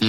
Hey,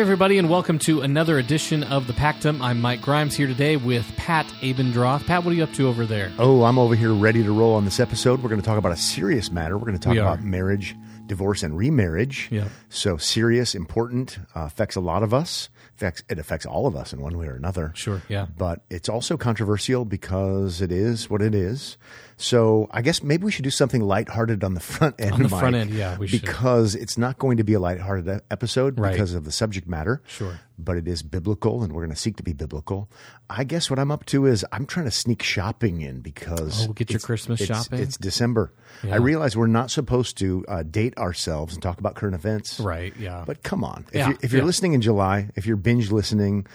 everybody, and welcome to another edition of the Pactum. I'm Mike Grimes here today with Pat Abendroth. Pat, what are you up to over there? Oh, I'm over here ready to roll on this episode. We're going to talk about a serious matter. We're going to talk We are. about marriage, divorce, and remarriage. Yeah. So serious, important, uh, affects a lot of us. Affects, it affects all of us in one way or another. Sure, yeah. But it's also controversial because it is what it is. So I guess maybe we should do something lighthearted on the front end. On the Mike, front end, yeah, we should. because it's not going to be a lighthearted episode Right. because of the subject matter. Sure. But it is biblical, and we're going to seek to be biblical. I guess what I'm up to is I'm trying to sneak shopping in because Oh, get your Christmas it's- shopping? It's December. Yeah. I realize we're not supposed to uh, date ourselves and talk about current events. Right, yeah. But come on, if Yeah, you're, if you're yeah. listening in July, if you're binge listening,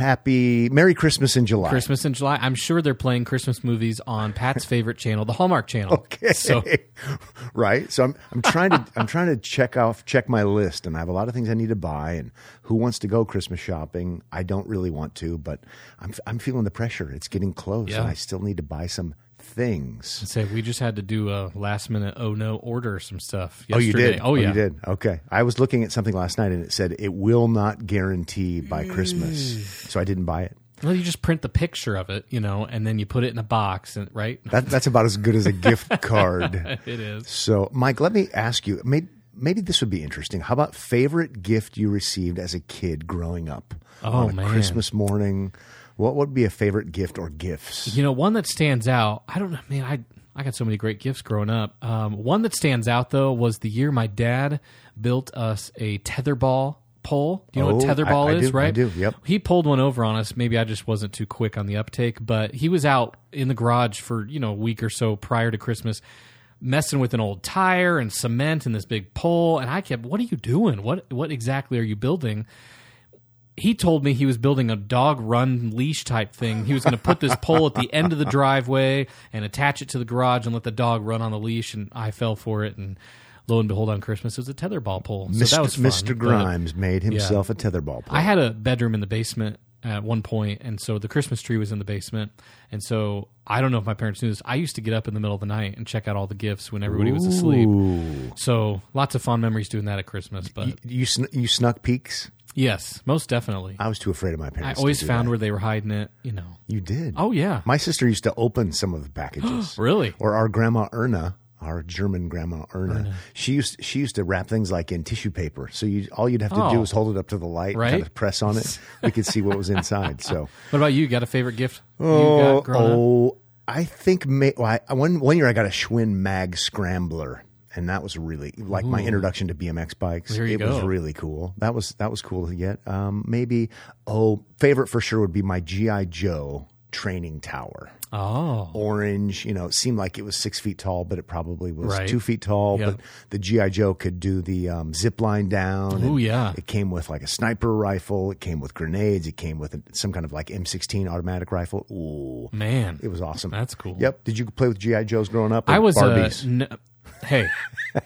happy Merry Christmas in July. Christmas in July. I'm sure they're playing Christmas movies on Pat's favorite channel, the Hallmark Channel. Okay. So, right. So I'm I'm trying to I'm trying to check off check my list and I have a lot of things I need to buy and who wants to go Christmas shopping? I don't really want to, but I'm I'm feeling the pressure. It's getting close Yeah. and I still need to buy some things. say we just had to do a last minute oh no order some stuff. Oh, you yesterday. did. Oh, oh yeah. you did. Okay. I was looking at something last night and it said it will not guarantee by mm. Christmas, so I didn't buy it. Well, you just print the picture of it, you know, and then you put it in a box, and right? That, that's about as good as a gift card. it is. So, Mike, let me ask you. Maybe, maybe this would be interesting. How about favorite gift you received as a kid growing up? Oh, on a man. Christmas morning. What would be a favorite gift or gifts? You know, one that stands out. I don't know, man. I I got so many great gifts growing up. Um, one that stands out though was the year my dad built us a tetherball pole. Do you know what Oh, tetherball I- I is? do, I right? do, yep. He pulled one over on us. Maybe I just wasn't too quick on the uptake, but he was out in the garage for you know a week or so prior to Christmas. Messing with an old tire and cement and this big pole, and I kept, "What are you doing? What what exactly are you building?" He told me he was building a dog run leash type thing. He was going to put this pole at the end of the driveway and attach it to the garage and let the dog run on the leash. And I fell for it. And lo and behold, on Christmas, it was a tetherball pole. So Mr. that was fun. Mr. But uh, Grimes made himself a tetherball. Pole. I had a bedroom in the basement at one point, and so the Christmas tree was in the basement. And so I don't know if my parents knew this. I used to get up in the middle of the night and check out all the gifts when everybody was asleep. So lots of fond memories doing that at Christmas. But You, you, sn- you snuck peeks? Yes, most definitely. I was too afraid of my I parents. to always do found that. where they were hiding it, you know. You did. Oh, yeah. My sister used to open some of the packages. Really? Or our grandma Erna, our German grandma Erna, she used she used to wrap things like in tissue paper. So you all you'd have to Oh. do is hold it up to the light, Right. kind of press on it. we could see what was inside. So What about you? Got a favorite gift you oh, got growing up? oh, I think may, well, I, one one year I got a Schwinn Mag Scrambler. And that was really like my introduction to BMX bikes. It was really cool. That was that was cool to get. Um, maybe oh, favorite for sure would be my GI Joe training tower Oh, orange. You know, it seemed like it was six feet tall, but it probably was Right. two feet tall. Yep. But the GI Joe could do the um, zip line down. Oh yeah. It came with like a sniper rifle. It came with grenades. It came with some kind of like M16 automatic rifle. Ooh, man. it was awesome. That's cool. Yep. Did you play with GI Joes growing up? I was n- hey,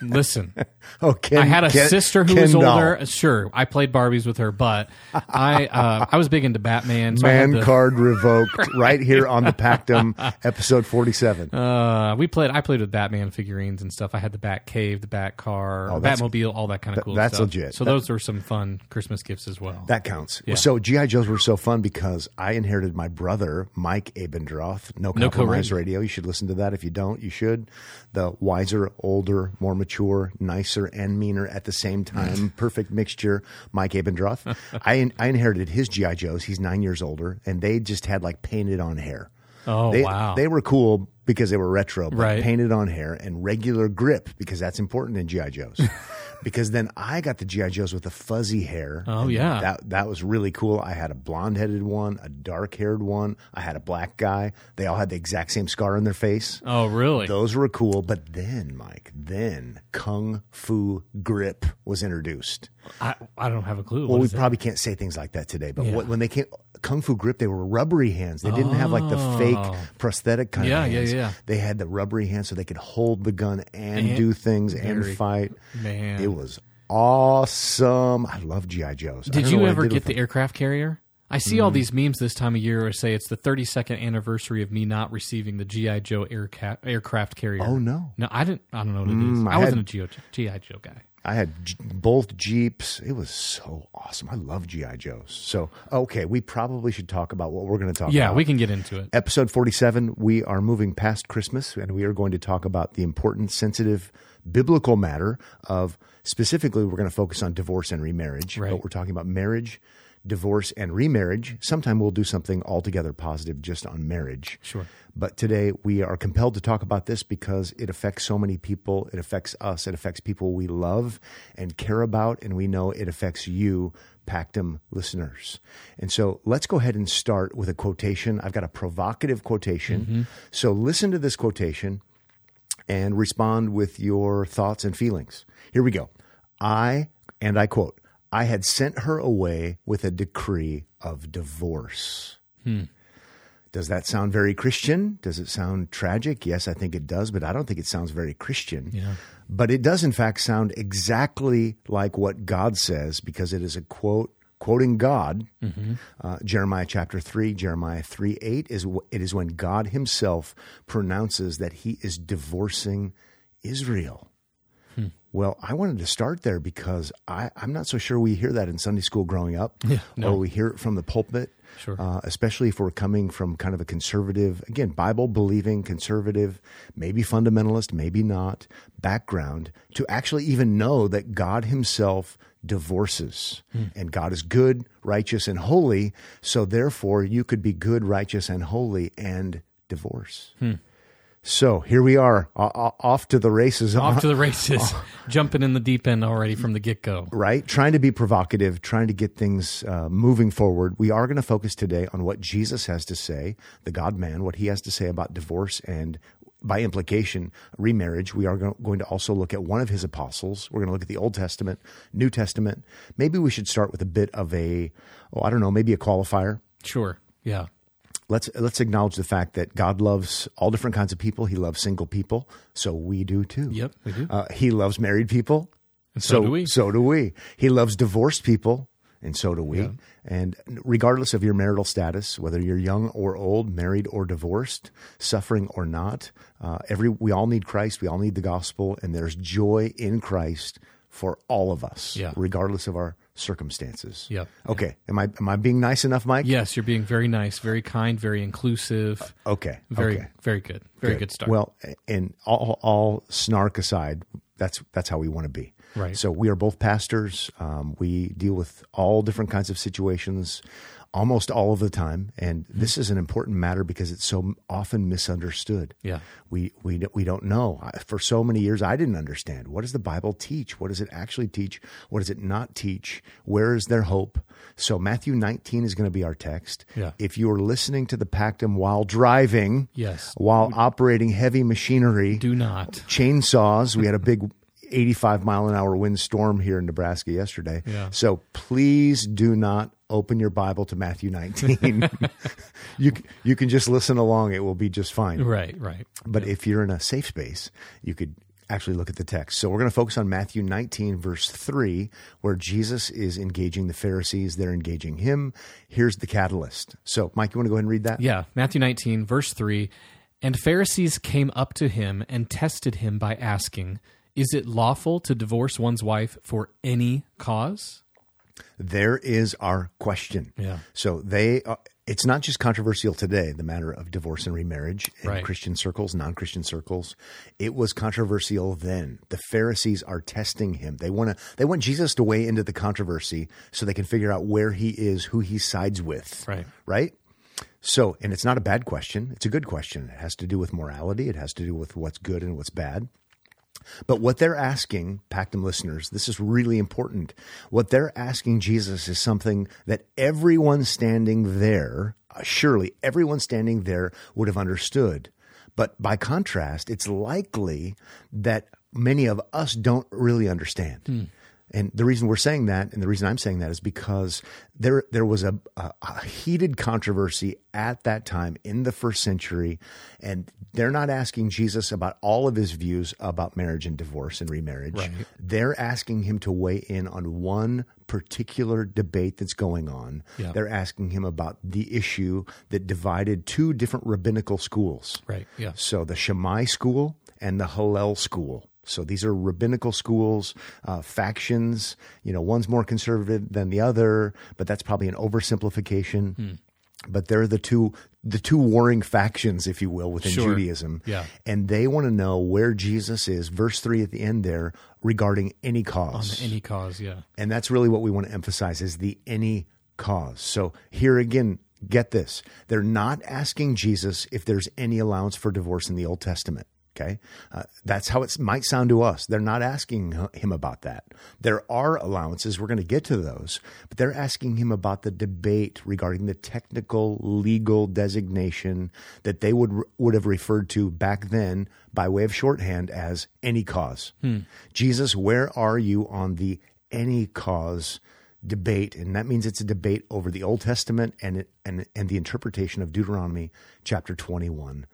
listen. oh, Ken, I had a Ken- sister who Ken was doll. older. Sure, I played Barbies with her, but I uh, I was big into Batman. So Man the- card revoked right here on the Pactum, episode 47. Uh, we played. I played with Batman figurines and stuff. I had the Bat Cave, the Bat Car, Oh, Batmobile, all that kind of cool. Stuff. That's stuff. legit. So That- those were some fun Christmas gifts as well. That counts. Yeah. So GI Joes were so fun because I inherited my brother Mike Abendroth. No No compromise co-radio. radio. You should listen to that. If you don't, you should. The wiser, older, more mature, nicer, and meaner at the same time. Perfect mixture. Mike Abendroth. I I inherited his GI Joes. He's nine years older, and they just had like painted on hair. Oh, they, wow. They were cool because they were retro, but Right. painted on hair and regular grip because that's important in GI Joes. because then I got the GI Joes with the fuzzy hair. Oh, yeah. that that was really cool. I had a blonde headed one, a dark haired one. I had a black guy. They all had the exact same scar on their face. oh, really? Those were cool. But then, Mike, then Kung Fu Grip was introduced. I, I don't have a clue. Well, What we probably can't say things like that today, but Yeah. what, when they came, Kung Fu Grip, they were rubbery hands. They didn't have like the fake prosthetic kind Oh. Yeah, of yeah, hands. yeah. They had the rubbery hands so they could hold the gun and, And- do things and fight. Man. It was awesome. I love GI Joes. Did you ever did get the them. aircraft carrier? I see all these memes this time of year where say it's the 32nd anniversary of me not receiving the GI Joe airca- aircraft carrier. Oh, no. no, I didn't. I don't know what it is. Mm, I I, wasn't a GI Joe guy. I had both Jeeps. It was so awesome. I love GI Joes. So okay, we probably should talk about what we're going to talk Yeah, about. we can get into it. Episode 47, we are moving past Christmas and we are going to talk about the important, sensitive biblical matter of specifically, we're going to focus on divorce and remarriage. Right. But we're talking about marriage, divorce, and remarriage. Sometime we'll do something altogether positive just on marriage. Sure. But today we are compelled to talk about this because it affects so many people. It affects us. It affects people we love and care about. And we know it affects you, Pactum listeners. And so let's go ahead and start with a quotation. I've got a provocative quotation. Mm-hmm. So listen to this quotation and respond with your thoughts and feelings. Here we go. I, and I quote, I had sent her away with a decree of divorce. Does that sound very Christian? Does it sound tragic? Yes, I think it does, but I don't think it sounds very Christian. Yeah. But it does, in fact, sound exactly like what God says because it is a quote, quoting God. Uh, Jeremiah chapter 3, Jeremiah 3 8 is it is when God himself pronounces that he is divorcing Israel. Well, I wanted to start there because I, I'm not so sure we hear that in Sunday school growing up, no. or we hear it from the pulpit. Sure. Uh, especially if we're coming from kind of a conservative, again, Bible believing conservative, maybe fundamentalist, maybe not background, to actually even know that God Himself divorces. And God is good, righteous, and holy. So therefore, you could be good, righteous, and holy and divorce. So here we are, off to the races. Off to the races, jumping in the deep end already from the get go. right? Trying to be provocative, trying to get things uh, moving forward. We are going to focus today on what Jesus has to say, the God man, what he has to say about divorce and by implication, remarriage. We are going to also look at one of his apostles. We're going to look at the Old Testament, New Testament. Maybe we should start with a bit of a, oh, I don't know, maybe a qualifier. Sure. Yeah. Let's let's acknowledge the fact that God loves all different kinds of people. He loves single people, so we do too. Yep, we do. Uh, he loves married people, and so do we. So do we. He loves divorced people, and so do we. And regardless of your marital status, whether you're young or old, married or divorced, suffering or not, uh, every we all need Christ. We all need the gospel, and there's joy in Christ for all of us, Yeah. regardless of our circumstances. Yep. Okay. Am I am I being nice enough, Mike? Yes, you're being very nice, very kind, very inclusive. Okay. Very, okay. very good. Very good, start. Well, and all, all snark aside, that's that's how we want to be. Right. So we are both pastors. Um, we deal with all different kinds of situations, almost all of the time, and Mm-hmm. this is an important matter because it's so often misunderstood. Yeah. We we we don't know. For so many years, I didn't understand. What does the Bible teach? What does it actually teach? What does it not teach? Where is their hope? So Matthew 19 is going to be our text. Yeah. If you are listening to the Pactum while driving, Yes. while operating heavy machinery, do not. chainsaws. We had a big 85 mile an hour wind storm here in Nebraska yesterday. Yeah. So please do not open your Bible to Matthew 19. you you can just listen along; it will be just fine. Right, right. But if you're in a safe space, you could actually look at the text. So we're going to focus on Matthew 19, verse 3, where Jesus is engaging the Pharisees. They're engaging him. Here's the catalyst. So, Mike, you want to go ahead and read that? Yeah, Matthew 19, verse 3. And Pharisees came up to him and tested him by asking, Is it lawful to divorce one's wife for any cause? There is our question. Yeah. So they, uh, it's not just controversial today, the matter of divorce and remarriage in Right. Christian circles, non Christian circles. It was controversial then. The Pharisees are testing him. They want to, they want Jesus to weigh into the controversy so they can figure out where he is, who he sides with. Right. Right? So, and it's not a bad question. It's a good question. It has to do with morality. It has to do with what's good and what's bad. But what they're asking, Pactum listeners, this is really important. What they're asking Jesus is something that everyone standing there, uh, surely everyone standing there would have understood. But by contrast, it's likely that many of us don't really understand. And the reason we're saying that, and the reason I'm saying that, is because there there was a, a, a heated controversy at that time in the first century, and they're not asking Jesus about all of his views about marriage and divorce and remarriage. Right. They're asking him to weigh in on one particular debate that's going on. Yeah. They're asking him about the issue that divided two different rabbinical schools. Right. Yeah. So the Shammai school and the Hillel school. So these are rabbinical schools, uh, factions. You know, one's more conservative than the other, but that's probably an oversimplification. Hmm. But they're the two the two warring factions, if you will, within Sure. Judaism. Yeah. And they want to know where Jesus is, verse three at the end there, regarding any cause. Any cause. Yeah. And that's really what we want to emphasize is the any cause. So here again, get this. They're not asking Jesus if there's any allowance for divorce in the Old Testament. Okay. Uh, that's how it might sound to us. They're not asking him about that. There are allowances. We're going to get to those, but they're asking him about the debate regarding the technical legal designation that they would, would have referred to back then by way of shorthand as any cause. Jesus, where are you on the any cause debate? And that means it's a debate over the Old Testament and, and, and the interpretation of Deuteronomy chapter 21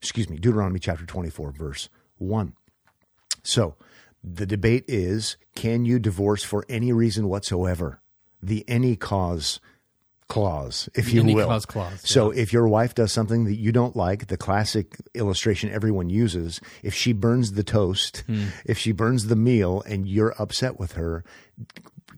excuse me, Deuteronomy chapter 24, verse 1. So the debate is can you divorce for any reason whatsoever? The any cause clause, if you Any will. cause clause, So if your wife does something that you don't like, the classic illustration everyone uses, if she burns the toast, Hmm. if she burns the meal and you're upset with her,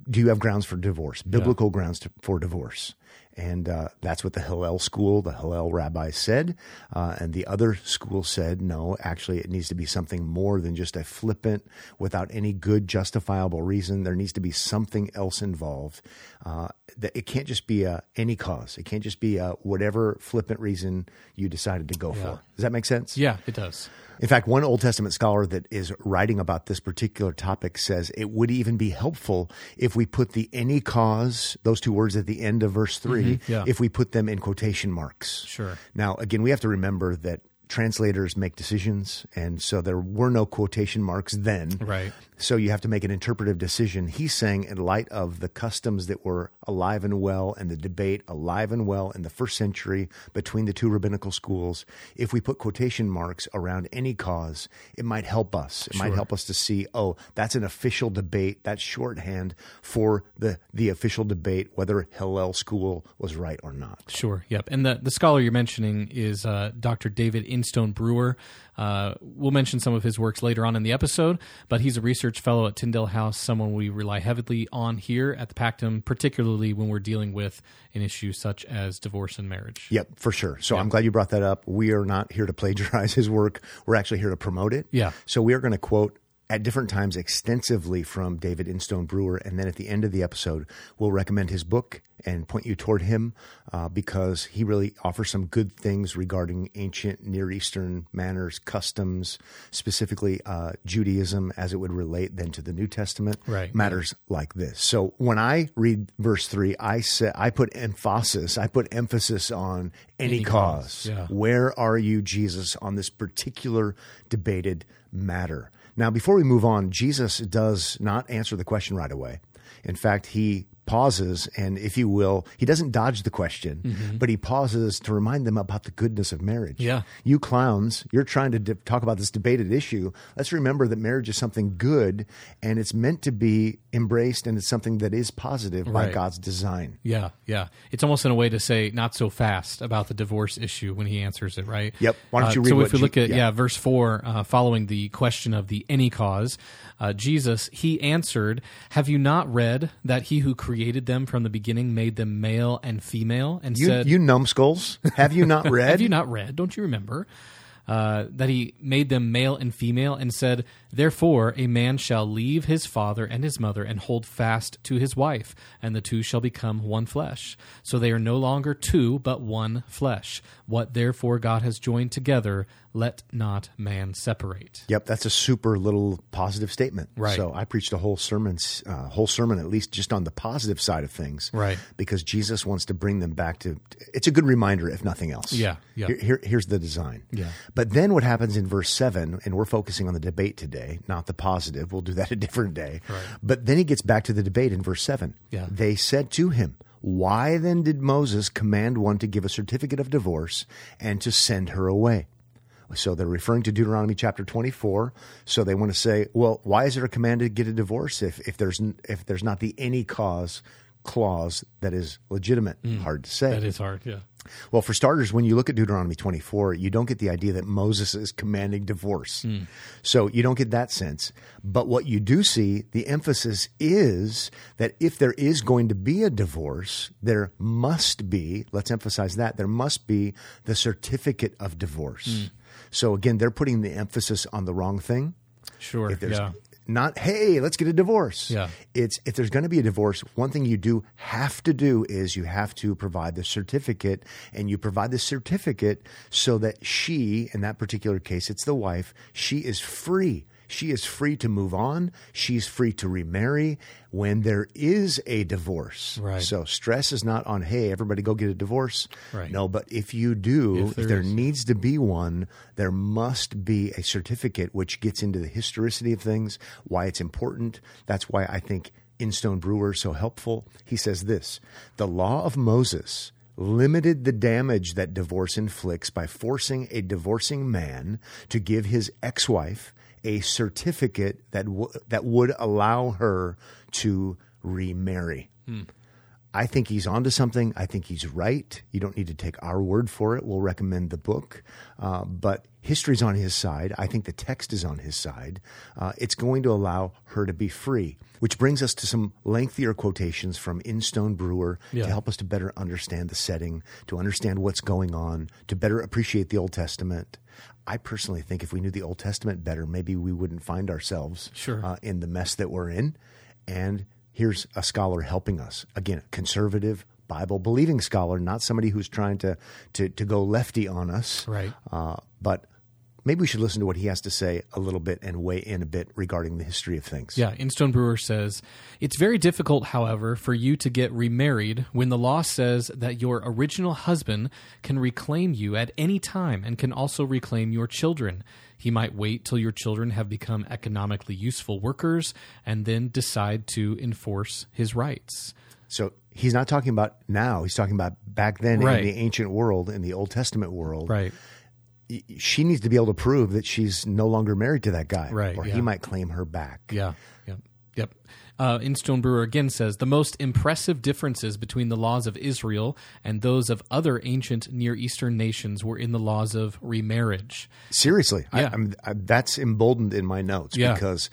do you have grounds for divorce? Biblical grounds to, for divorce. And uh, that's what the Hillel school, the Hillel rabbi said. Uh, and the other school said, no, actually, it needs to be something more than just a flippant, without any good justifiable reason. There needs to be something else involved. Uh, that it can't just be a, any cause. It can't just be a whatever flippant reason you decided to go for. Does that make sense? Yeah. It does. In fact, one Old Testament scholar that is writing about this particular topic says it would even be helpful if we put the any cause, those two words at the end of verse 3, mm-hmm. yeah. if we put them in quotation marks. Sure. Now, again, we have to remember that translators make decisions, and so there were no quotation marks then. Right. So you have to make an interpretive decision. He's saying, in light of the customs that were alive and well and the debate alive and well in the first century between the two rabbinical schools, if we put quotation marks around any cause, it might help us. It might help us to see, oh, that's an official debate. That's shorthand for the, the official debate, whether Hillel school was right or not. Sure. Yep. And the the scholar you're mentioning is uh, Dr. David Instone Brewer. Uh, we'll mention some of his works later on in the episode, but he's a research fellow at Tyndale House, someone we rely heavily on here at the Pactum, particularly when we're dealing with an issue such as divorce and marriage. Yep, for sure. So I'm glad you brought that up. We are not here to plagiarize his work. We're actually here to promote it. Yeah. So we are going to quote at different times extensively from David Instone Brewer. And then at the end of the episode, we'll recommend his book and point you toward him uh, because he really offers some good things regarding ancient Near Eastern manners, customs, specifically uh, Judaism as it would relate then to the New Testament Right. matters like this. So when I read verse three, I say I put emphasis, I put emphasis on any, Any cause. cause, yeah. Where are you, Jesus, on this particular debated matter? Now, before we move on, Jesus does not answer the question right away. In fact, he pauses and, if you will, he doesn't dodge the question, but he pauses to remind them about the goodness of marriage. Mm-hmm. Yeah. You clowns, you're trying to de- talk about this debated issue. Let's remember that marriage is something good and it's meant to be embraced and it's something that is positive by God's design. Yeah, yeah. It's almost in a way to say not so fast about the divorce issue when he answers it, right? Yep. Why don't Uh, you read so if we look at yeah. yeah. verse four, uh, following the question of the any cause, uh, Jesus he answered, "Have you not read that he who created them from the beginning made them male and female?" And You, said, you numbskulls, have you not read? "Have you not read? Don't you remember?" Uh, that he made them male and female, and said, Therefore, a man shall leave his father and his mother and hold fast to his wife, and the two shall become one flesh. So they are no longer two, but one flesh. What therefore God has joined together, let not man separate. Yep, that's a super little positive statement. Right. So I preached a whole sermon, uh, whole sermon at least just on the positive side of things. Right. Because Jesus wants to bring them back to. It's a good reminder, if nothing else. Yeah, yeah. Here, here- here's the design. Yeah. But then what happens in verse seven, and we're focusing on the debate today, not the positive. We'll do that a different day. Right. But then he gets back to the debate in verse seven. Yeah. They said to him. Why then did Moses command one to give a certificate of divorce and to send her away? So they're referring to Deuteronomy chapter 24. So they want to say, well, why is there a command to get a divorce if, if there's if there's not the any cause clause that is legitimate? Mm. Hard to say. That is hard. Yeah. Well, for starters, when you look at Deuteronomy 24, you don't get the idea that Moses is commanding divorce. Mm. So you don't get that sense. But what you do see, the emphasis is that if there is going to be a divorce, there must be, let's emphasize that, there must be the certificate of divorce. Mm. So again, they're putting the emphasis on the wrong thing. Sure. If there's yeah. not, hey, let's get a divorce. Yeah. It's if there's going to be a divorce, one thing you do have to do is you have to provide the certificate, and you provide the certificate so that she, in that particular case, it's the wife, she is free. She is free to move on. She's free to remarry when there is a divorce. Right. So stress is not on, hey, everybody go get a divorce. Right. No, but if you do, If if there there is. needs to be one, there must be a certificate which gets into the historicity of things, why it's important. That's why I think Instone Brewer is so helpful. He says this The law of Moses limited the damage that divorce inflicts by forcing a divorcing man to give his ex wife a certificate that, w- that would allow her to remarry. I think he's onto something. I think he's right. You don't need to take our word for it. We'll recommend the book. Uh, but history's on his side. I think the text is on his side. Uh, it's going to allow her to be free, which brings us to some lengthier quotations from Instone Brewer Yeah. to help us to better understand the setting, to understand what's going on, to better appreciate the Old Testament. I personally think if we knew the Old Testament better, maybe we wouldn't find ourselves Sure. uh, in the mess that we're in. And here's a scholar helping us. Again, conservative, Bible believing scholar, not somebody who's trying to, to, to go lefty on us. Right. Uh, but maybe we should listen to what he has to say a little bit and weigh in a bit regarding the history of things. Yeah, Instone Brewer says it's very difficult, however, for you to get remarried when the law says that your original husband can reclaim you at any time and can also reclaim your children. He might wait till your children have become economically useful workers and then decide to enforce his rights. So he's not talking about now. He's talking about back then Right. in the ancient world, in the Old Testament world. Right. She needs to be able to prove that she's no longer married to that guy. Right, Or yeah. he might claim her back. Yeah. Yep. Yep. Uh, Instone Brewer again says the most impressive differences between the laws of Israel and those of other ancient Near Eastern nations were in the laws of remarriage. Seriously, Yeah. I, I'm, I, that's emboldened in my notes Yeah. because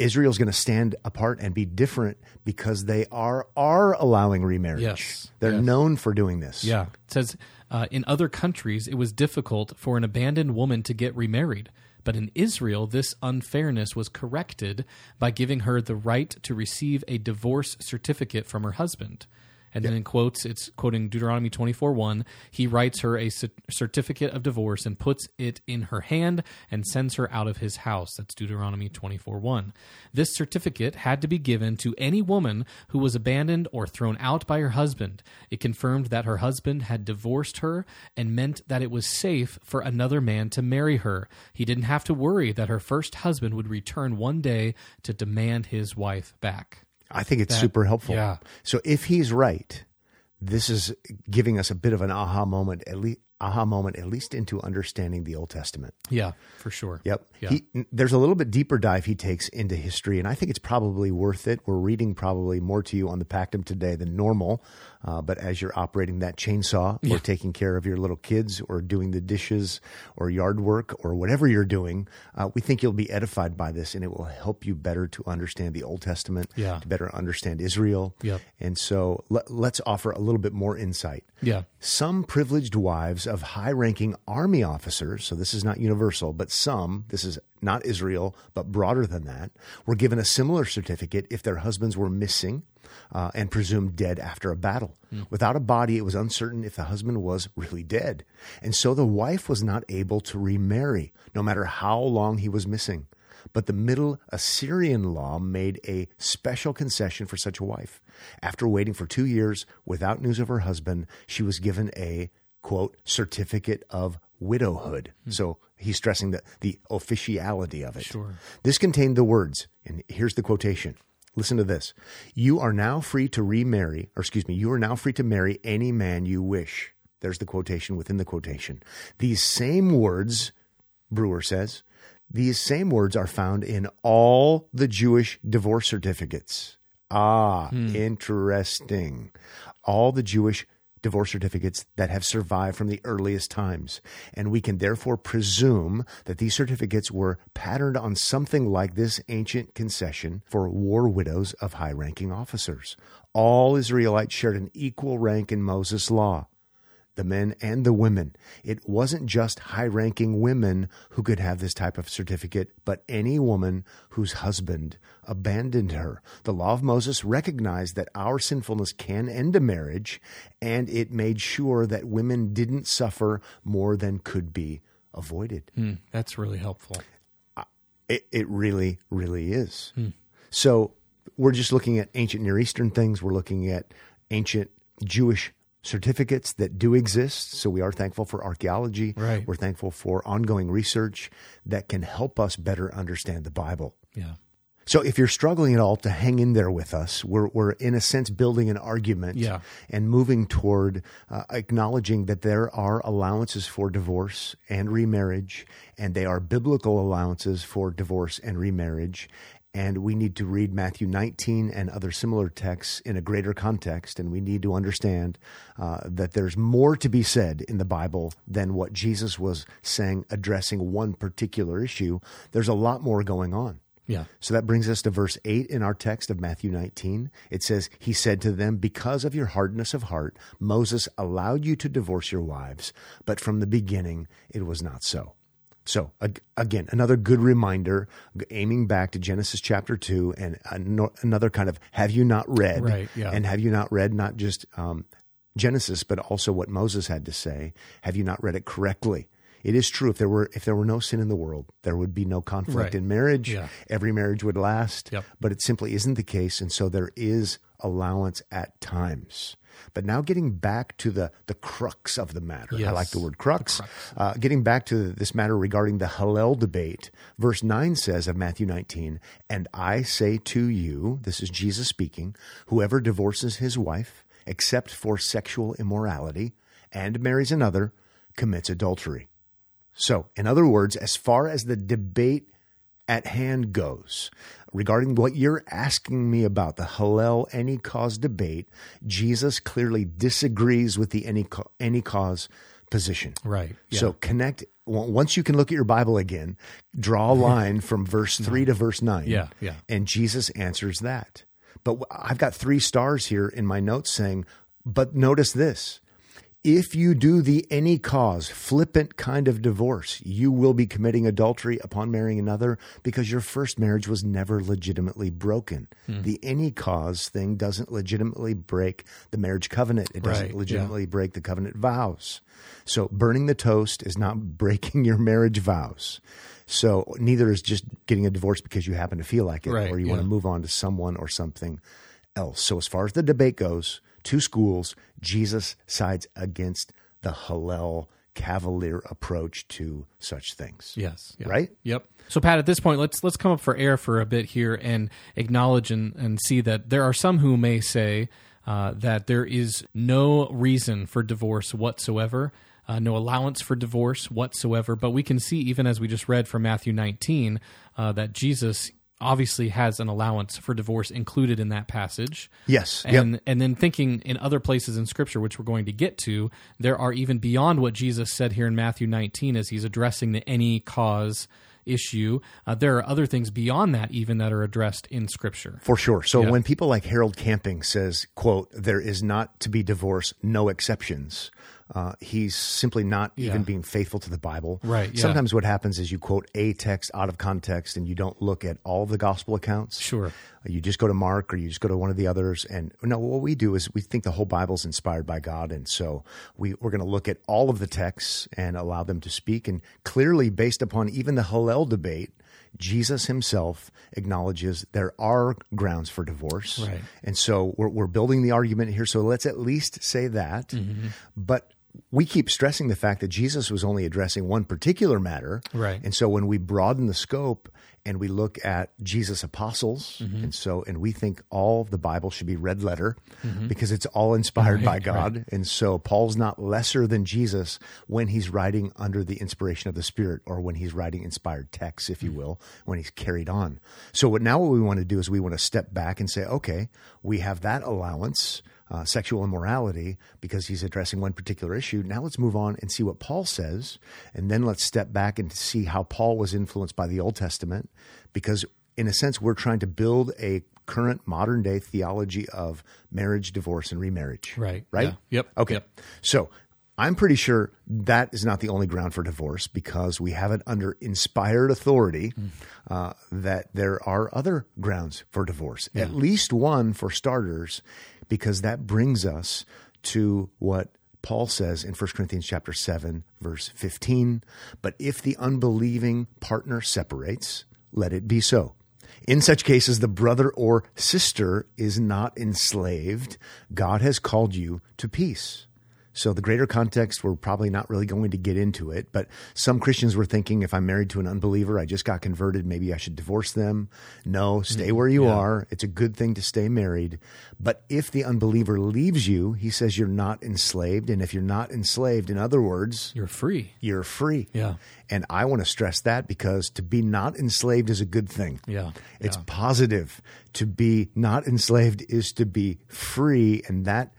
Israel's going to stand apart and be different because they are are allowing remarriage. Yes. They're Yes. known for doing this. Yeah. It says uh, in other countries it was difficult for an abandoned woman to get remarried. But in Israel, this unfairness was corrected by giving her the right to receive a divorce certificate from her husband. And then in quotes, it's quoting Deuteronomy 24 1. He writes her a certificate of divorce and puts it in her hand and sends her out of his house. That's Deuteronomy 24 1. This certificate had to be given to any woman who was abandoned or thrown out by her husband. It confirmed that her husband had divorced her and meant that it was safe for another man to marry her. He didn't have to worry that her first husband would return one day to demand his wife back. I think it's super helpful. yeah. So if he's right, this is giving us a bit of an aha moment, at least aha moment, at least into understanding the Old Testament. Yeah, for sure. Yep. Yeah. He, there's a little bit deeper dive he takes into history, and I think it's probably worth it. We're reading probably more to you on the Pactum today than normal, uh, but as you're operating that chainsaw or taking care of your little kids or doing the dishes or yard work or whatever you're doing, uh, we think you'll be edified by this, and it will help you better to understand the Old Testament, Yeah. to better understand Israel. Yep. And so let, let's offer a little bit more insight. Yeah. Some privileged wives of high ranking army officers, so this is not universal, but some, this is not Israel, but broader than that, were given a similar certificate if their husbands were missing uh, and presumed dead after a battle. Without a body, it was uncertain if the husband was really dead. And so the wife was not able to remarry, no matter how long he was missing. But the Middle Assyrian law made a special concession for such a wife. After waiting for two years without news of her husband, she was given a quote certificate of widowhood. So he's stressing the, the officiality of it. Sure. This contained the words, and here's the quotation. Listen to this. You are now free to remarry, or excuse me, you are now free to marry any man you wish. There's the quotation within the quotation. These same words, Brewer says, these same words are found in all the Jewish divorce certificates. Ah, interesting. All the Jewish divorce certificates that have survived from the earliest times. And we can therefore presume that these certificates were patterned on something like this ancient concession for war widows of high ranking officers. All Israelites shared an equal rank in Moses' law the men and the women. It wasn't just high ranking women who could have this type of certificate, but any woman whose husband abandoned her. The law of Moses recognized that our sinfulness can end a marriage, and it made sure that women didn't suffer more than could be avoided. Hmm, that's really helpful. It, it really, really is. So we're just looking at ancient Near Eastern things. We're looking at ancient Jewish certificates that do exist. So we are thankful for archaeology. Right. We're thankful for ongoing research that can help us better understand the Bible. Yeah. So if you're struggling at all to hang in there with us, we're, we're in a sense building an argument Yeah. and moving toward uh, acknowledging that there are allowances for divorce and remarriage, and they are biblical allowances for divorce and remarriage. And we need to read Matthew 19 and other similar texts in a greater context. And we need to understand uh, that there's more to be said in the Bible than what Jesus was saying, addressing one particular issue. There's a lot more going on. Yeah. So that brings us to verse 8 in our text of Matthew 19. It says, He said to them, Because of your hardness of heart, Moses allowed you to divorce your wives, but from the beginning it was not so. So, again, another good reminder, aiming back to Genesis chapter 2, and another kind of have you not read? Right, yeah. And have you not read not just um, Genesis, but also what Moses had to say? Have you not read it correctly? It is true. If there were if there were no sin in the world, there would be no conflict Right. in marriage. Yeah. Every marriage would last. Yep. But it simply isn't the case, and so there is allowance at times. But now getting back to the the crux of the matter. I like the word crux. Uh, getting back to this matter regarding the Hillel debate, verse 9 says of Matthew 19, And I say to you, this is Jesus speaking, whoever divorces his wife, except for sexual immorality, and marries another, commits adultery. So, in other words, as far as the debate at hand goes, regarding what you're asking me about the Hillel any cause debate, Jesus clearly disagrees with the any any cause position. Right. Yeah. So connect once you can look at your Bible again, draw a line from verse 3 to verse 9. Yeah, yeah. And Jesus answers that. But I've got 3 stars here in my notes saying, but notice this. If you do the any cause, flippant kind of divorce, you will be committing adultery upon marrying another because your first marriage was never legitimately broken. Hmm. The any cause thing doesn't legitimately break the marriage covenant. It doesn't Right, yeah. legitimately break the covenant vows. So burning the toast is not breaking your marriage vows. So neither is just getting a divorce because you happen to feel like it Right, or you want to move on to someone or something else. So as far as the debate goes, two schools, Jesus sides against the Hillel cavalier approach to such things. Yes. yeah. Right? Yep. So Pat, at this point, let's let's come up for air for a bit here and acknowledge and, and see that there are some who may say uh, that there is no reason for divorce whatsoever, uh, no allowance for divorce whatsoever. But we can see, even as we just read from Matthew 19, uh, that Jesus obviously has an allowance for divorce included in that passage. Yes. And Yep. and then thinking in other places in Scripture, which we're going to get to, there are even beyond what Jesus said here in Matthew 19 as he's addressing the any cause issue. Uh, there are other things beyond that even that are addressed in Scripture. For sure. So Yeah. when people like Harold Camping says, quote, there is not to be divorce, no exceptions, uh, he's simply not even being faithful to the Bible. Right, yeah. Sometimes what happens is you quote a text out of context and you don't look at all the gospel accounts. Sure. You just go to Mark or you just go to one of the others. And no, what we do is we think the whole Bible's inspired by God. And so we, we're going to look at all of the texts and allow them to speak. And clearly, based upon even the Hillel debate, Jesus himself acknowledges there are grounds for divorce. Right. And so we're, we're building the argument here. So let's at least say that. Mm-hmm. But we keep stressing the fact that Jesus was only addressing one particular matter. Right. And so when we broaden the scope and we look at Jesus' apostles, Mm-hmm. and so and we think all of the Bible should be red letter because it's all inspired by Right, God. And so Paul's not lesser than Jesus when he's writing under the inspiration of the Spirit or when he's writing inspired texts, if you will, when he's carried on. So what now what we want to do is we want to step back and say, okay, we have that allowance uh, sexual immorality because he's addressing one particular issue. Now let's move on and see what Paul says, and then let's step back and see how Paul was influenced by the Old Testament, because in a sense we're trying to build a current modern day theology of marriage, divorce, and remarriage. Right. Right. Yeah. Yep. Okay. Yep. So. I'm pretty sure that is not the only ground for divorce because we have it under inspired authority uh, that there are other grounds for divorce. At least one for starters, because that brings us to what Paul says in 1 Corinthians chapter 7 verse 15, but if the unbelieving partner separates, let it be so. In such cases, the brother or sister is not enslaved. God has called you to peace. So, the greater context, we're probably not really going to get into it, but some Christians were thinking if I'm married to an unbeliever, I just got converted, maybe I should divorce them. No, stay mm-hmm. where you are. It's a good thing to stay married. But if the unbeliever leaves you, he says you're not enslaved. And if you're not enslaved, in other words, You're free. you're free. Yeah. And I want to stress that because to be not enslaved is a good thing. Yeah. It's Yeah. positive. To be not enslaved is to be free. And that,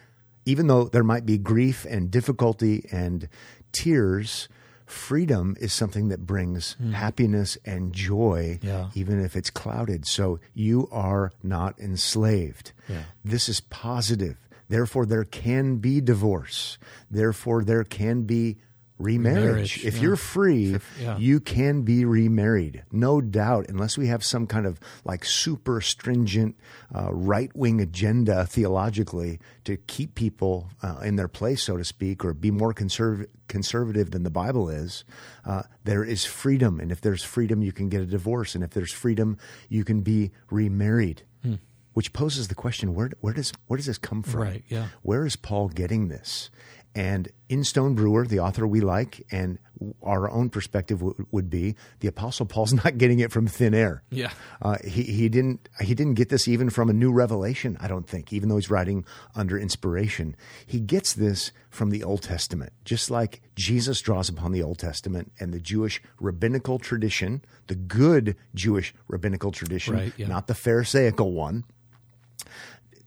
even though there might be grief and difficulty and tears, freedom is something that brings mm-hmm. happiness and joy. Yeah. even if it's clouded. So you are not enslaved. Yeah. This is positive. Therefore, there can be divorce. Therefore, there can be remarriage. Remarriage, if yeah. you're free, yeah. you can be remarried. No doubt, unless we have some kind of like super stringent uh, right wing agenda theologically to keep people uh, in their place, so to speak, or be more conserv- conservative than the Bible is. Uh, there is freedom. And if there's freedom, you can get a divorce. And if there's freedom, you can be remarried. Hmm. Which poses the question: Where where does where does this come from? Right, yeah. Where is Paul getting this? And in Stone Brewer, the author we like, and our own perspective w- would be the Apostle Paul's not getting it from thin air. Yeah. uh, he he didn't he didn't get this even from a new revelation. I don't think, even though he's writing under inspiration, he gets this from the Old Testament. Just like Jesus draws upon the Old Testament and the Jewish rabbinical tradition, the good Jewish rabbinical tradition, Right, yeah. not the Pharisaical one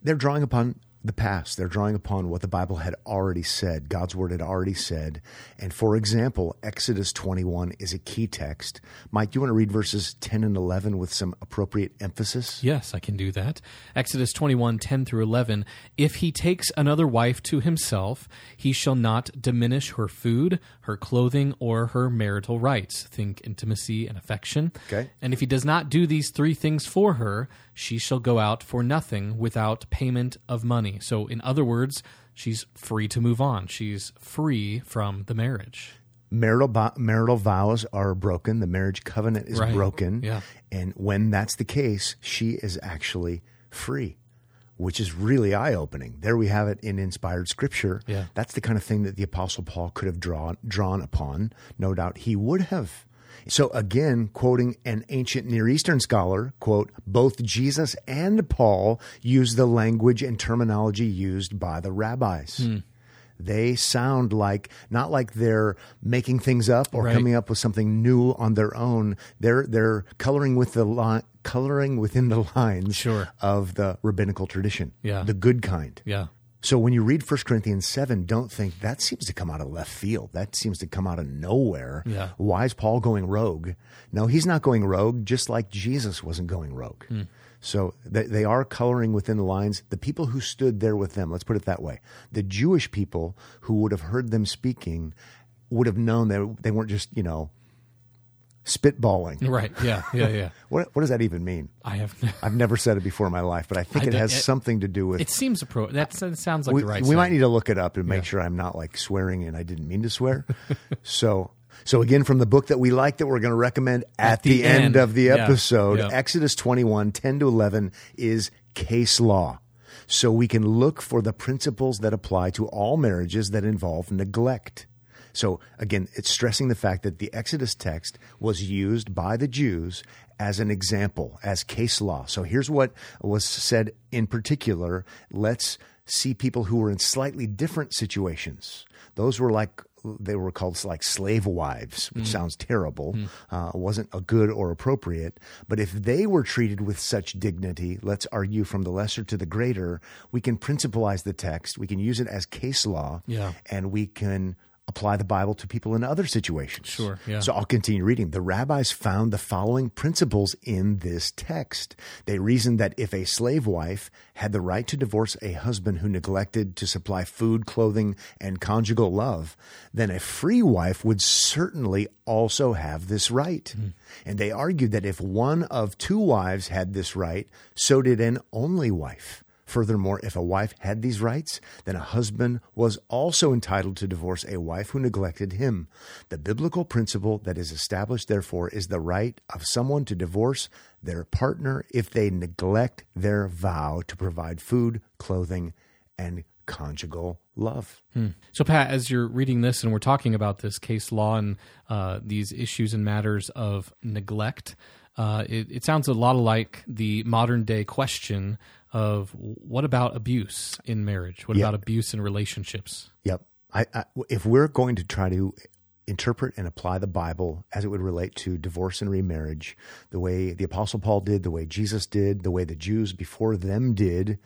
they're drawing upon the past. They're drawing upon what the Bible had already said, God's word had already said. And for example, Exodus 21 is a key text. Mike, do you want to read verses 10 and 11 with some appropriate emphasis? Yes, I can do that. Exodus 21, 10 through 11. If he takes another wife to himself, he shall not diminish her food, her clothing, or her marital rights. Think intimacy and affection. Okay. And if he does not do these three things for her, she shall go out for nothing without payment of money. So, in other words, she's free to move on. She's free from the marriage. Marital, bo- marital vows are broken. The marriage covenant is Right. broken. Yeah. And when that's the case, she is actually free, which is really eye opening. There we have it in inspired scripture. Yeah. That's the kind of thing that the Apostle Paul could have drawn, drawn upon. No doubt he would have. So again, quoting an ancient Near Eastern scholar, quote, both Jesus and Paul use the language and terminology used by the rabbis. Hmm. They sound like not like they're making things up or Right. coming up with something new on their own. They're they're coloring with the line, coloring within the lines Sure. of the rabbinical tradition, Yeah. the good kind. Yeah. So when you read 1 Corinthians 7, don't think that seems to come out of left field. That seems to come out of nowhere. Yeah. Why is Paul going rogue? No, he's not going rogue, just like Jesus wasn't going rogue. Hmm. So they, they are coloring within the lines. The people who stood there with them, let's put it that way, the Jewish people who would have heard them speaking would have known that they weren't just, you know, spitballing. Right. Yeah. Yeah. Yeah. What, what does that even mean? I have. I've never said it before in my life, but I think I it has it- something to do with It seems appro. That sounds like we, the right. we might need to look it up and make sure I'm not like swearing and I didn't mean to swear. so, so again, from the book that we like that we're going to recommend at, the, the end. end. of the Yeah. episode, Yeah. Exodus 21, 10 to 11 is case law. So we can look for the principles that apply to all marriages that involve neglect. So again, it's stressing the fact that the Exodus text was used by the Jews as an example, as case law. So here's what was said in particular. Let's see people who were in slightly different situations. Those were like they were called like slave wives, which sounds terrible. Uh, wasn't a good or appropriate. But if they were treated with such dignity, let's argue from the lesser to the greater, we can principalize the text. We can use it as case law. Yeah. And we can apply the Bible to people in other situations. Sure, yeah. So I'll continue reading. The rabbis found the following principles in this text. They reasoned that if a slave wife had the right to divorce a husband who neglected to supply food, clothing, and conjugal love, then a free wife would certainly also have this right. Hmm. And they argued that if one of two wives had this right, so did an only wife. Furthermore, if a wife had these rights, then a husband was also entitled to divorce a wife who neglected him. The biblical principle that is established, therefore, is the right of someone to divorce their partner if they neglect their vow to provide food, clothing, and conjugal love. So, Pat, as you're reading this and we're talking about this case law and uh, these issues and matters of neglect, uh, it, it sounds a lot like the modern day question of what about abuse in marriage? What Yeah. about abuse in relationships? Yep. I, I, if we're going to try to interpret and apply the Bible as it would relate to divorce and remarriage, the way the Apostle Paul did, the way Jesus did, the way the Jews before them did,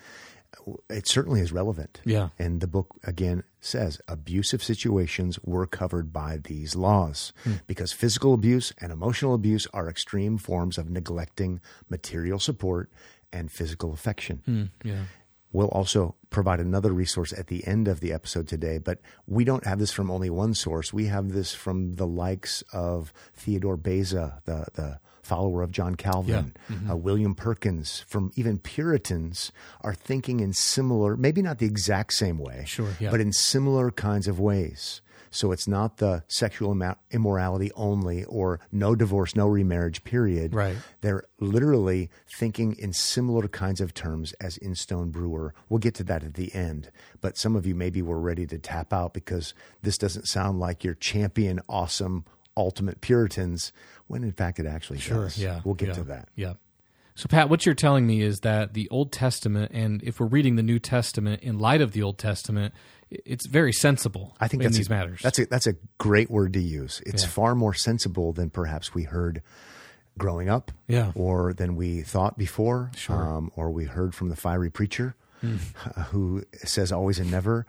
it certainly is relevant. Yeah. And the book again says abusive situations were covered by these laws hmm. because physical abuse and emotional abuse are extreme forms of neglecting material support and physical affection. Hmm. Yeah. We'll also provide another resource at the end of the episode today, but we don't have this from only one source. We have this from the likes of Theodore Beza, the, the follower of John Calvin, uh, William Perkins, from even Puritans are thinking in similar, maybe not the exact same way, Sure, yeah. but in similar kinds of ways. So it's not the sexual immo- immorality only or no divorce, no remarriage, period. Right. They're literally thinking in similar kinds of terms as Instone Brewer. We'll get to that at the end. But some of you maybe were ready to tap out because this doesn't sound like your champion, awesome, ultimate Puritans, when in fact it actually does. Yeah. We'll get yeah, to that. Yeah. So, Pat, what you're telling me is that the Old Testament, and if we're reading the New Testament in light of the Old Testament, it's very sensible I think in that's these a, matters. That's a that's a great word to use. It's Yeah. far more sensible than perhaps we heard growing up, Yeah. or than we thought before, Sure. Um, or we heard from the fiery preacher who says always and never.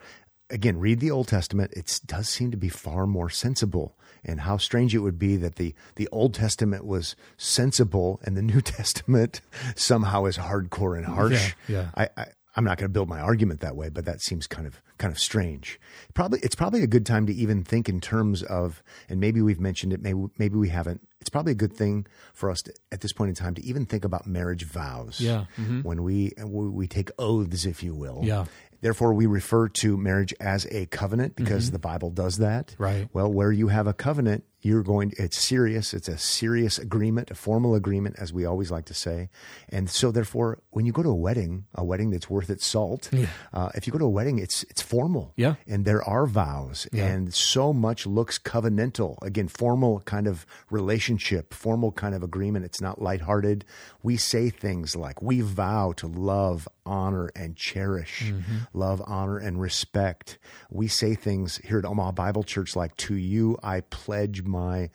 Again, read the Old Testament. It does seem to be far more sensible. And how strange it would be that the, the Old Testament was sensible and the New Testament somehow is hardcore and harsh. Yeah, yeah. I, I, I'm not going to build my argument that way, but that seems kind of kind of strange. Probably it's probably a good time to even think in terms of, and maybe we've mentioned it, maybe maybe we haven't. It's probably a good thing for us to, at this point in time to even think about marriage vows. Yeah, mm-hmm. when we we we take oaths, if you will. Yeah. Therefore, we refer to marriage as a covenant because the Bible does that. Mm-hmm. Right. Well, where you have a covenant, you're going. It's serious. It's a serious agreement, a formal agreement, as we always like to say. And so, therefore, when you go to a wedding, a wedding that's worth its salt, uh, if you go to a wedding, it's it's formal. Yeah. And there are vows, and so much looks covenantal. Again, formal kind of relationship, formal kind of agreement. It's not lighthearted. We say things like, "We vow to love, honor, and cherish, love, honor, and respect." We say things here at Omaha Bible Church like, "To you I pledge my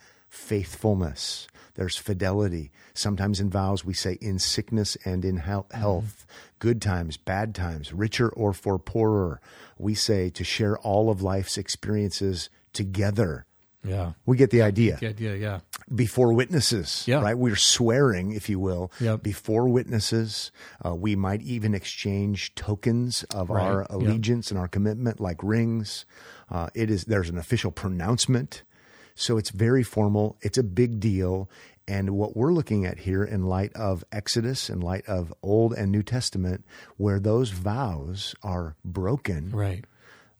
faithfulness." There's fidelity. Sometimes in vows we say in sickness and in hel- health, good times, bad times, richer or for poorer. We say to share all of life's experiences together. yeah. We get the idea. Yeah, yeah, yeah. Before witnesses, Yeah. right? We're swearing, if you will, Yep. before witnesses. Uh, we might even exchange tokens of Right. our Yep. allegiance and our commitment, like rings. Uh, it is there's an official pronouncement, so it's very formal. It's a big deal. And what we're looking at here, in light of Exodus, in light of Old and New Testament, where those vows are broken, Right.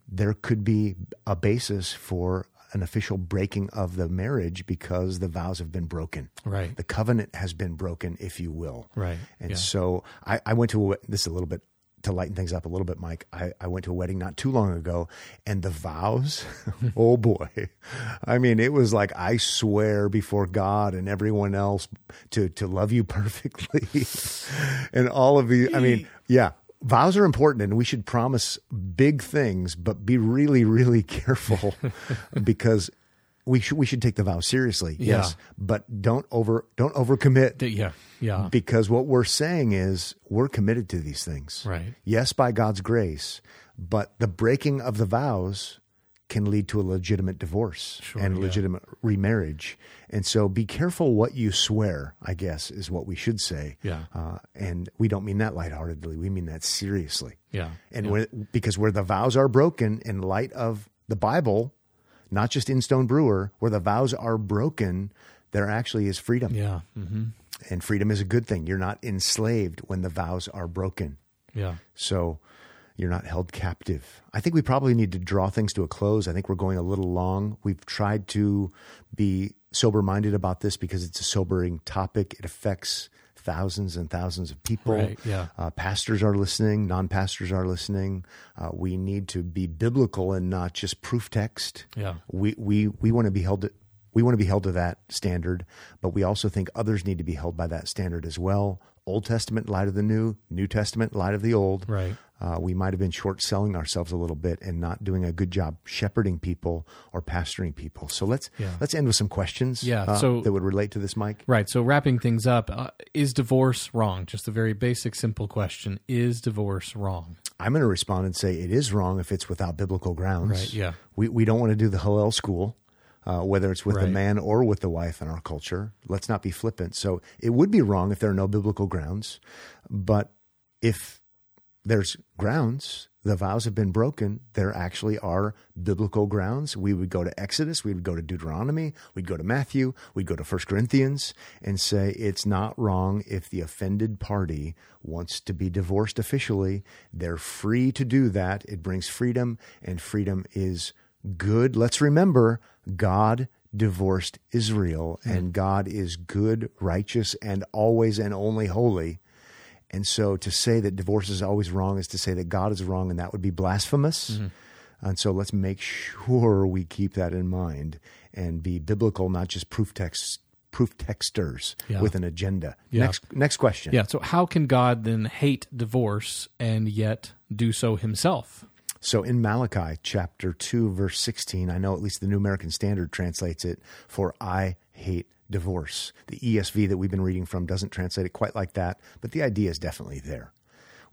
there could be a basis for an official breaking of the marriage because the vows have been broken. Right. The covenant has been broken, if you will. Right. And Yeah. so I, I went to a, this is a little bit to lighten things up a little bit, Mike, I, I went to a wedding not too long ago, and the vows, oh boy, I mean, it was like I swear before God and everyone else to to love you perfectly, and all of the. I mean, yeah, vows are important, and we should promise big things, but be really, really careful because we should we should take the vow seriously. Yeah. Yes, but don't over don't overcommit yeah, yeah, because what we're saying is we're committed to these things. Right. Yes, by God's grace, but the breaking of the vows can lead to a legitimate divorce Sure, and yeah. legitimate remarriage. And so be careful what you swear, I guess, is what we should say. Yeah. Uh, and we don't mean that lightheartedly. We mean that seriously. yeah. And yeah. because where the vows are broken in light of the Bible, not just Instone Brewer, where the vows are broken, there actually is freedom. yeah, hmm And freedom is a good thing. You're not enslaved when the vows are broken. yeah, So you're not held captive. I think we probably need to draw things to a close. I think we're going a little long. We've tried to be sober minded about this because it's a sobering topic. It affects thousands and thousands of people. Right, yeah. Uh, pastors are listening, non pastors are listening. Uh, we need to be biblical and not just proof text. Yeah. We, we, we want to be held to, we want to be held to that standard, but we also think others need to be held by that standard as well. Old Testament light of the New, New Testament light of the Old. Right. Uh, we might have been short selling ourselves a little bit and not doing a good job shepherding people or pastoring people. So let's Yeah. let's end with some questions. Yeah, uh, so- that would relate to this, Mike. Right. So wrapping things up, uh, is divorce wrong? Just a very basic, simple question: Is divorce wrong? I'm going to respond and say it is wrong if it's without biblical grounds. Right, yeah. We we don't want to do the Hillel school, uh, whether it's with the man or with the wife in our culture. Let's not be flippant. So it would be wrong if there are no biblical grounds, but if there's grounds, the vows have been broken. There actually are biblical grounds. We would go to Exodus, we would go to Deuteronomy, we'd go to Matthew, we'd go to First Corinthians and say it's not wrong if the offended party wants to be divorced officially. They're free to do that. It brings freedom, and freedom is good. Let's remember God divorced Israel, and God is good, righteous, and always and only holy. And so to say that divorce is always wrong is to say that God is wrong, and that would be blasphemous. Mm-hmm. And so let's make sure we keep that in mind and be biblical, not just proof text proof texters Yeah. with an agenda. Yeah. Next next question. Yeah. So how can God then hate divorce and yet do so Himself? So in Malachi chapter 2 verse 16, I know at least the New American Standard translates it for I hate divorce. The ESV that we've been reading from doesn't translate it quite like that, but the idea is definitely there.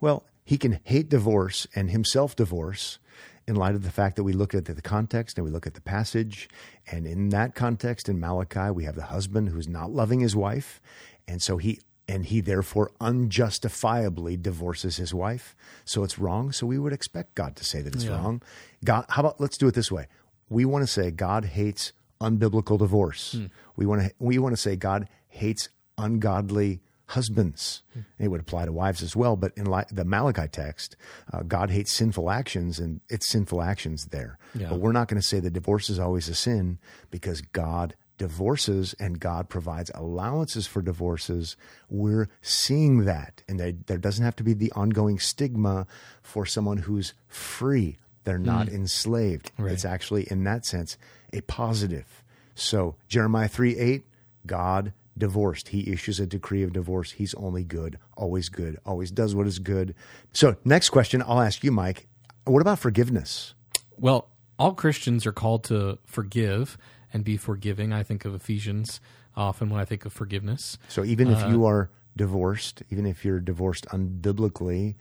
Well, he can hate divorce and himself divorce in light of the fact that we look at the context and we look at the passage. And in that context, in Malachi, we have the husband who's not loving his wife. And so he and he therefore unjustifiably divorces his wife. So it's wrong. So we would expect God to say that it's Yeah. wrong. God, how about let's do it this way? We want to say God hates unbiblical divorce. We want to we want to say God hates ungodly husbands. It would apply to wives as well, but in li- the Malachi text, uh, God hates sinful actions, and it's sinful actions there. Yeah. But we're not going to say that divorce is always a sin because God divorces and God provides allowances for divorces. We're seeing that, and there, there doesn't have to be the ongoing stigma for someone who's free. They're hmm. not enslaved. Right. It's actually, in that sense, a positive. So Jeremiah 3 8, God divorced. He issues a decree of divorce. He's only good, always good, always does what is good. So, next question I'll ask you, Mike. What about forgiveness? Well, all Christians are called to forgive and be forgiving. I think of Ephesians often when I think of forgiveness. So, even if Uh, you are divorced, even if you're divorced unbiblically,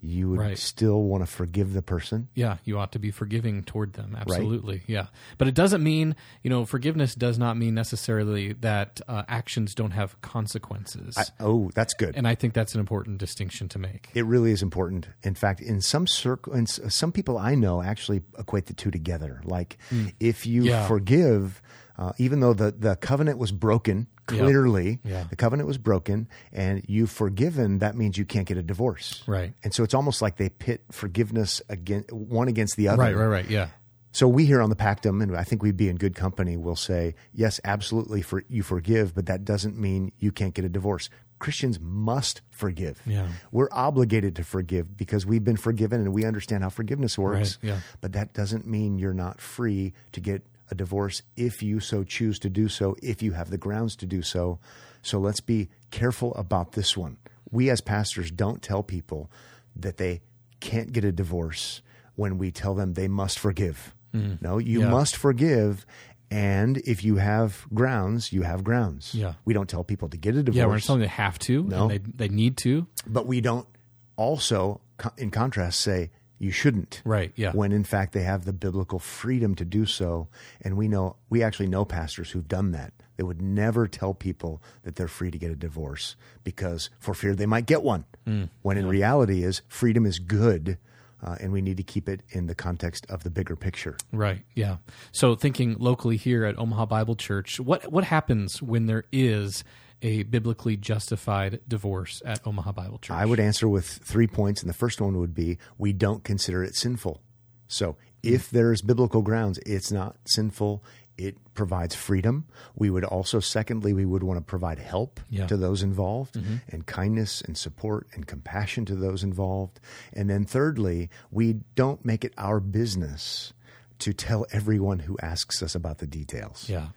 you would Right. still want to forgive the person. Yeah, you ought to be forgiving toward them. Absolutely. Yeah. But it doesn't mean, you know, forgiveness does not mean necessarily that uh, actions don't have consequences. Oh, that's good. and I think that's an important distinction to make. It really is important. In fact, in some circle, in some people I know actually equate the two together. Like, if you. Yeah. forgive, uh, even though the, the covenant was broken, clearly, Yeah. the covenant was broken, and you've forgiven, that means you can't get a divorce. Right. And so it's almost like they pit forgiveness against one against the other. Right, right, right. Yeah. So we here on the Pactum, and I think we'd be in good company, will say, yes, absolutely, for you forgive, but that doesn't mean you can't get a divorce. Christians must forgive. Yeah. We're obligated to forgive because we've been forgiven and we understand how forgiveness works. Right, yeah. But that doesn't mean you're not free to get a divorce if you so choose to do so, if you have the grounds to do so. So let's be careful about this one. We as pastors don't tell people that they can't get a divorce when we tell them they must forgive. Mm. No, you Yeah. must forgive. And if you have grounds, you have grounds. Yeah. We don't tell people to get a divorce Yeah, we're not telling them they have to. No. and they they need to. but we don't also, in contrast, say you shouldn't. Right, yeah. When in fact they have the biblical freedom to do so, and we know we actually know pastors who've done that. They would never tell people that they're free to get a divorce because for fear they might get one. Mm. when in reality is freedom is good, uh, and we need to keep it in the context of the bigger picture. Right. Yeah. So thinking locally here at Omaha Bible Church, what what happens when there is a biblically justified divorce at Omaha Bible Church? I would answer with three points, and the first one would be we don't consider it sinful. So if there's biblical grounds, it's not sinful. It provides freedom. We would also, secondly, we would want to provide help Yeah. to those involved mm-hmm. and kindness and support and compassion to those involved. And then thirdly, we don't make it our business to tell everyone who asks us about the details. Yeah.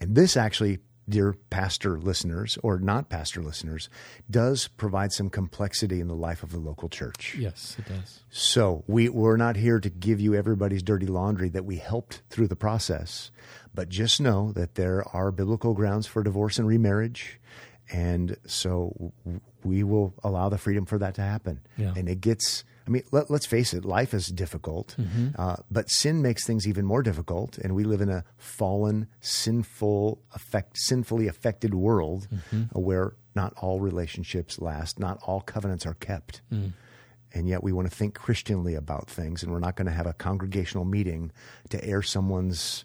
And this actually, dear pastor listeners or not pastor listeners, does provide some complexity in the life of the local church. Yes, it does. So we, we're not here to give you everybody's dirty laundry that we helped through the process, but just know that there are biblical grounds for divorce and remarriage. And so we will allow the freedom for that to happen. Yeah. And it gets, I mean, let, let's face it, life is difficult, uh, but sin makes things even more difficult. And we live in a fallen, sinful, affect, sinfully affected world uh, where not all relationships last, not all covenants are kept and yet we want to think Christianly about things, and we're not going to have a congregational meeting to air someone's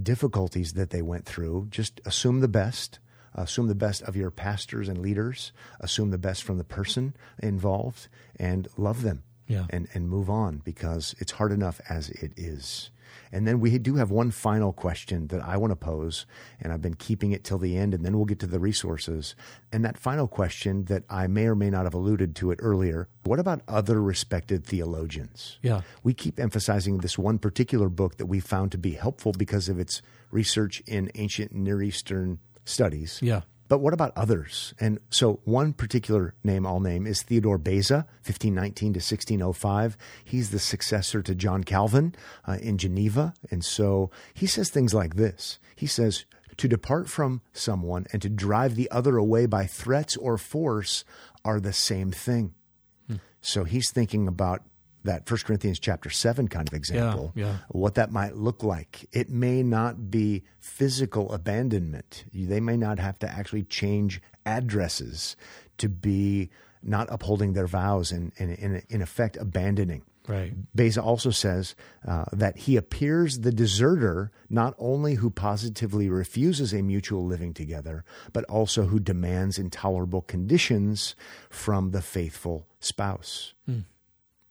difficulties that they went through. Just assume the best. Assume the best of your pastors and leaders. Assume the best from the person involved, and love them. Yeah. And and move on because it's hard enough as it is. And then we do have one final question that I want to pose, and I've been keeping it till the end, and then we'll get to the resources. And that final question that I may or may not have alluded to it earlier what about other respected theologians? Yeah. We keep emphasizing this one particular book that we found to be helpful because of its research in ancient Near Eastern studies. Yeah. But what about others? And so one particular name I'll name is Theodore Beza, 1519 to 1605. He's the successor to John Calvin uh, in Geneva. And so he says things like this. He says, to depart from someone and to drive the other away by threats or force are the same thing. So he's thinking about that First Corinthians chapter 7 kind of example, yeah. what that might look like. It may not be physical abandonment. They may not have to actually change addresses to be not upholding their vows and, and in, in effect abandoning. Right. Beza also says uh, that he appears the deserter not only who positively refuses a mutual living together, but also who demands intolerable conditions from the faithful spouse.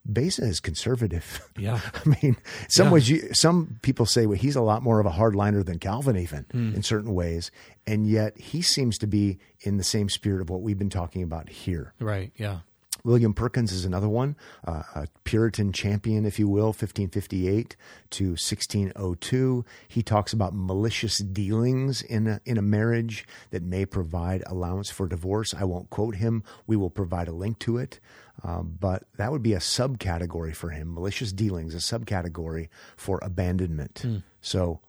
Beza is conservative. Yeah. I mean, some Yeah. ways, you, some people say well, he's a lot more of a hardliner than Calvin, even Hmm. in certain ways, and yet he seems to be in the same spirit of what we've been talking about here. Right. Yeah. William Perkins is another one, uh, a Puritan champion, if you will, 1558 to 1602. He talks about malicious dealings in a, in a marriage that may provide allowance for divorce. I won't quote him. We will provide a link to it. Um, but that would be a subcategory for him. Malicious dealings, a subcategory for abandonment. So,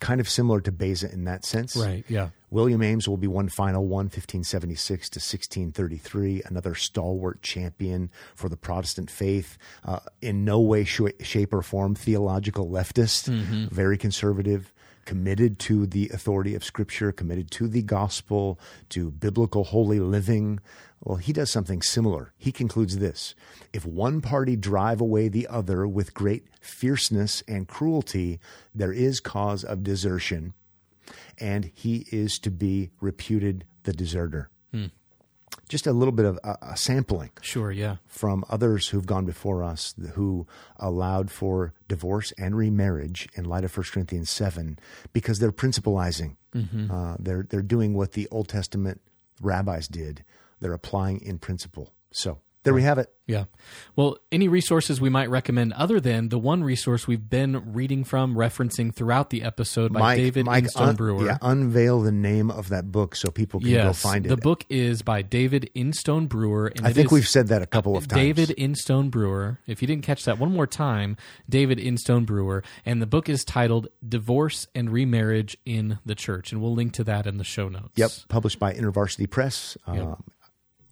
kind of similar to Beza in that sense. Right. Yeah. William Ames will be one final one, 1576 to 1633, another stalwart champion for the Protestant faith. Uh, in no way, sh- shape, or form theological leftist, very conservative, committed to the authority of Scripture, committed to the gospel, to biblical holy living. Well, he does something similar. He concludes this If one party drive away the other with great fierceness and cruelty, there is cause of desertion and he is to be reputed the deserter. Just a little bit of a, a sampling Sure. Yeah. from others who've gone before us who allowed for divorce and remarriage in light of 1 Corinthians 7 because they're principalizing. Uh, they're, they're doing what the Old Testament rabbis did. They're applying in principle. So there we have it. Yeah. Well, any resources we might recommend other than the one resource we've been reading from, referencing throughout the episode by Mike, David Mike Instone un- Brewer. yeah, unveil the name of that book so people can go find it. the book is by David Instone Brewer. And I think we've said that a couple of times. David Instone Brewer. If you didn't catch that one more time, David Instone Brewer. And the book is titled Divorce and Remarriage in the Church. And we'll link to that in the show notes. Yep, published by InterVarsity Press. Um,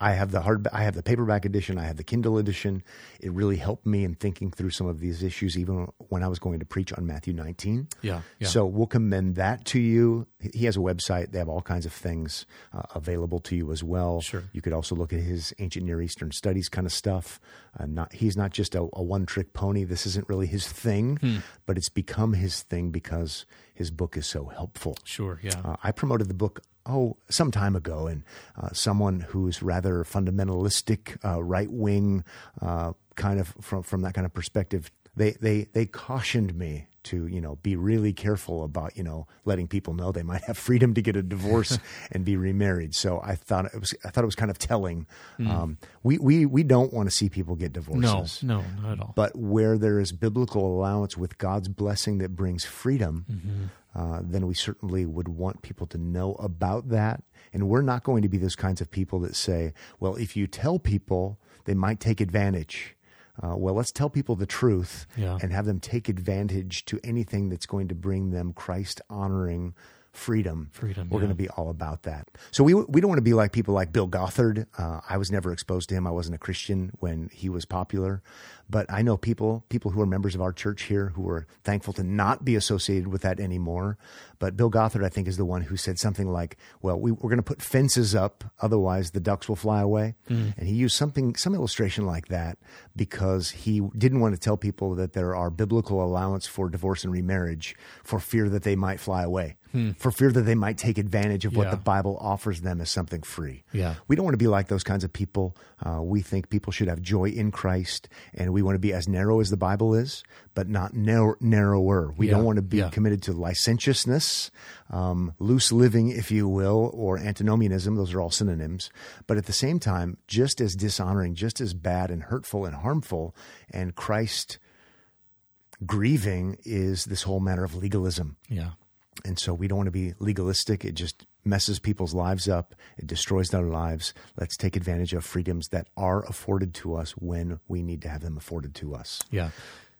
I have the hard, I have the paperback edition. I have the Kindle edition. It really helped me in thinking through some of these issues, even when I was going to preach on Matthew 19. Yeah, yeah. So we'll commend that to you. He has a website. They have all kinds of things uh, available to you as well. Sure. You could also look at his ancient Near Eastern studies kind of stuff. Uh, not he's not just a, a one trick pony. This isn't really his thing, Hmm. but it's become his thing because his book is so helpful. Sure, yeah. Uh, I promoted the book oh some time ago, and uh, someone who's rather fundamentalistic, uh, right wing, uh, kind of from from that kind of perspective, they they they cautioned me to you know be really careful about you know letting people know they might have freedom to get a divorce and be remarried. So I thought it was I thought it was kind of telling. Um, we we we don't want to see people get no, divorces. no, not at all. But where there is biblical allowance with God's blessing that brings freedom, Mm-hmm. uh, then we certainly would want people to know about that. And we're not going to be those kinds of people that say, well, if you tell people, they might take advantage. Uh, well, let's tell people the truth Yeah. and have them take advantage to anything that's going to bring them Christ honoring freedom. Freedom, We're yeah. going to be all about that. So we we don't want to be like people like Bill Gothard. Uh, I was never exposed to him. I wasn't a Christian when he was popular, but I know people people who are members of our church here who are thankful to not be associated with that anymore. But Bill Gothard, I think, is the one who said something like, "Well, we, we're going to put fences up, otherwise the ducks will fly away." Mm. And he used something some illustration like that because he didn't want to tell people that there are biblical allowance for divorce and remarriage for fear that they might fly away. For fear that they might take advantage of what Hmm. Yeah. the Bible offers them as something free. Yeah. We don't want to be like those kinds of people. Uh, we think people should have joy in Christ, and we want to be as narrow as the Bible is, but not narrow, narrower. We Yeah. don't want to be Yeah. committed to licentiousness, um, loose living, if you will, or antinomianism. Those are all synonyms. But at the same time, just as dishonoring, just as bad and hurtful and harmful, and Christ grieving is this whole matter of legalism. yeah. And so we don't want to be legalistic. It just messes people's lives up. It destroys their lives. Let's take advantage of freedoms that are afforded to us when we need to have them afforded to us. Yeah.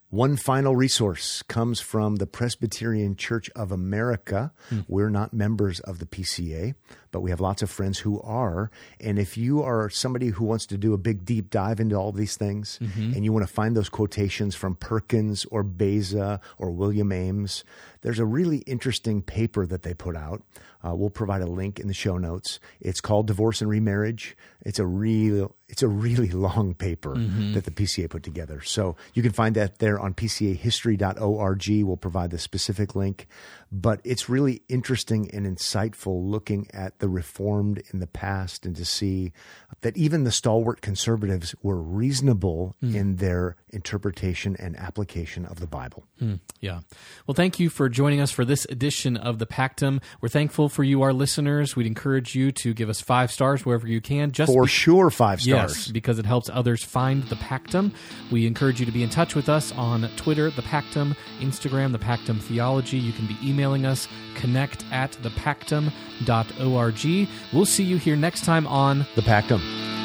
One final resource comes from the Presbyterian Church of America. Hmm. We're not members of the PCA, but we have lots of friends who are. And if you are somebody who wants to do a big deep dive into all these things mm-hmm. and you want to find those quotations from Perkins or Beza or William Ames, there's a really interesting paper that they put out. Uh, we'll provide a link in the show notes. It's called Divorce and Remarriage. It's a real, it's a really long paper that the PCA put together. So you can find that there on PCAhistory.org. We'll provide the specific link, but it's really interesting and insightful looking at the Reformed in the past and to see that even the stalwart conservatives were reasonable hmm. in their interpretation and application of the Bible. Hmm, yeah. Well, thank you for joining us for this edition of the Pactum. We're thankful for you, our listeners. We'd encourage you to give us five stars wherever you can. Just For be- sure, five Yes, stars. because it helps others find the Pactum. We encourage you to be in touch with us on Twitter, the Pactum, Instagram, the Pactum Theology. You can be emailing us, connect at thepactum.org. We'll see you here next time on The Pactum.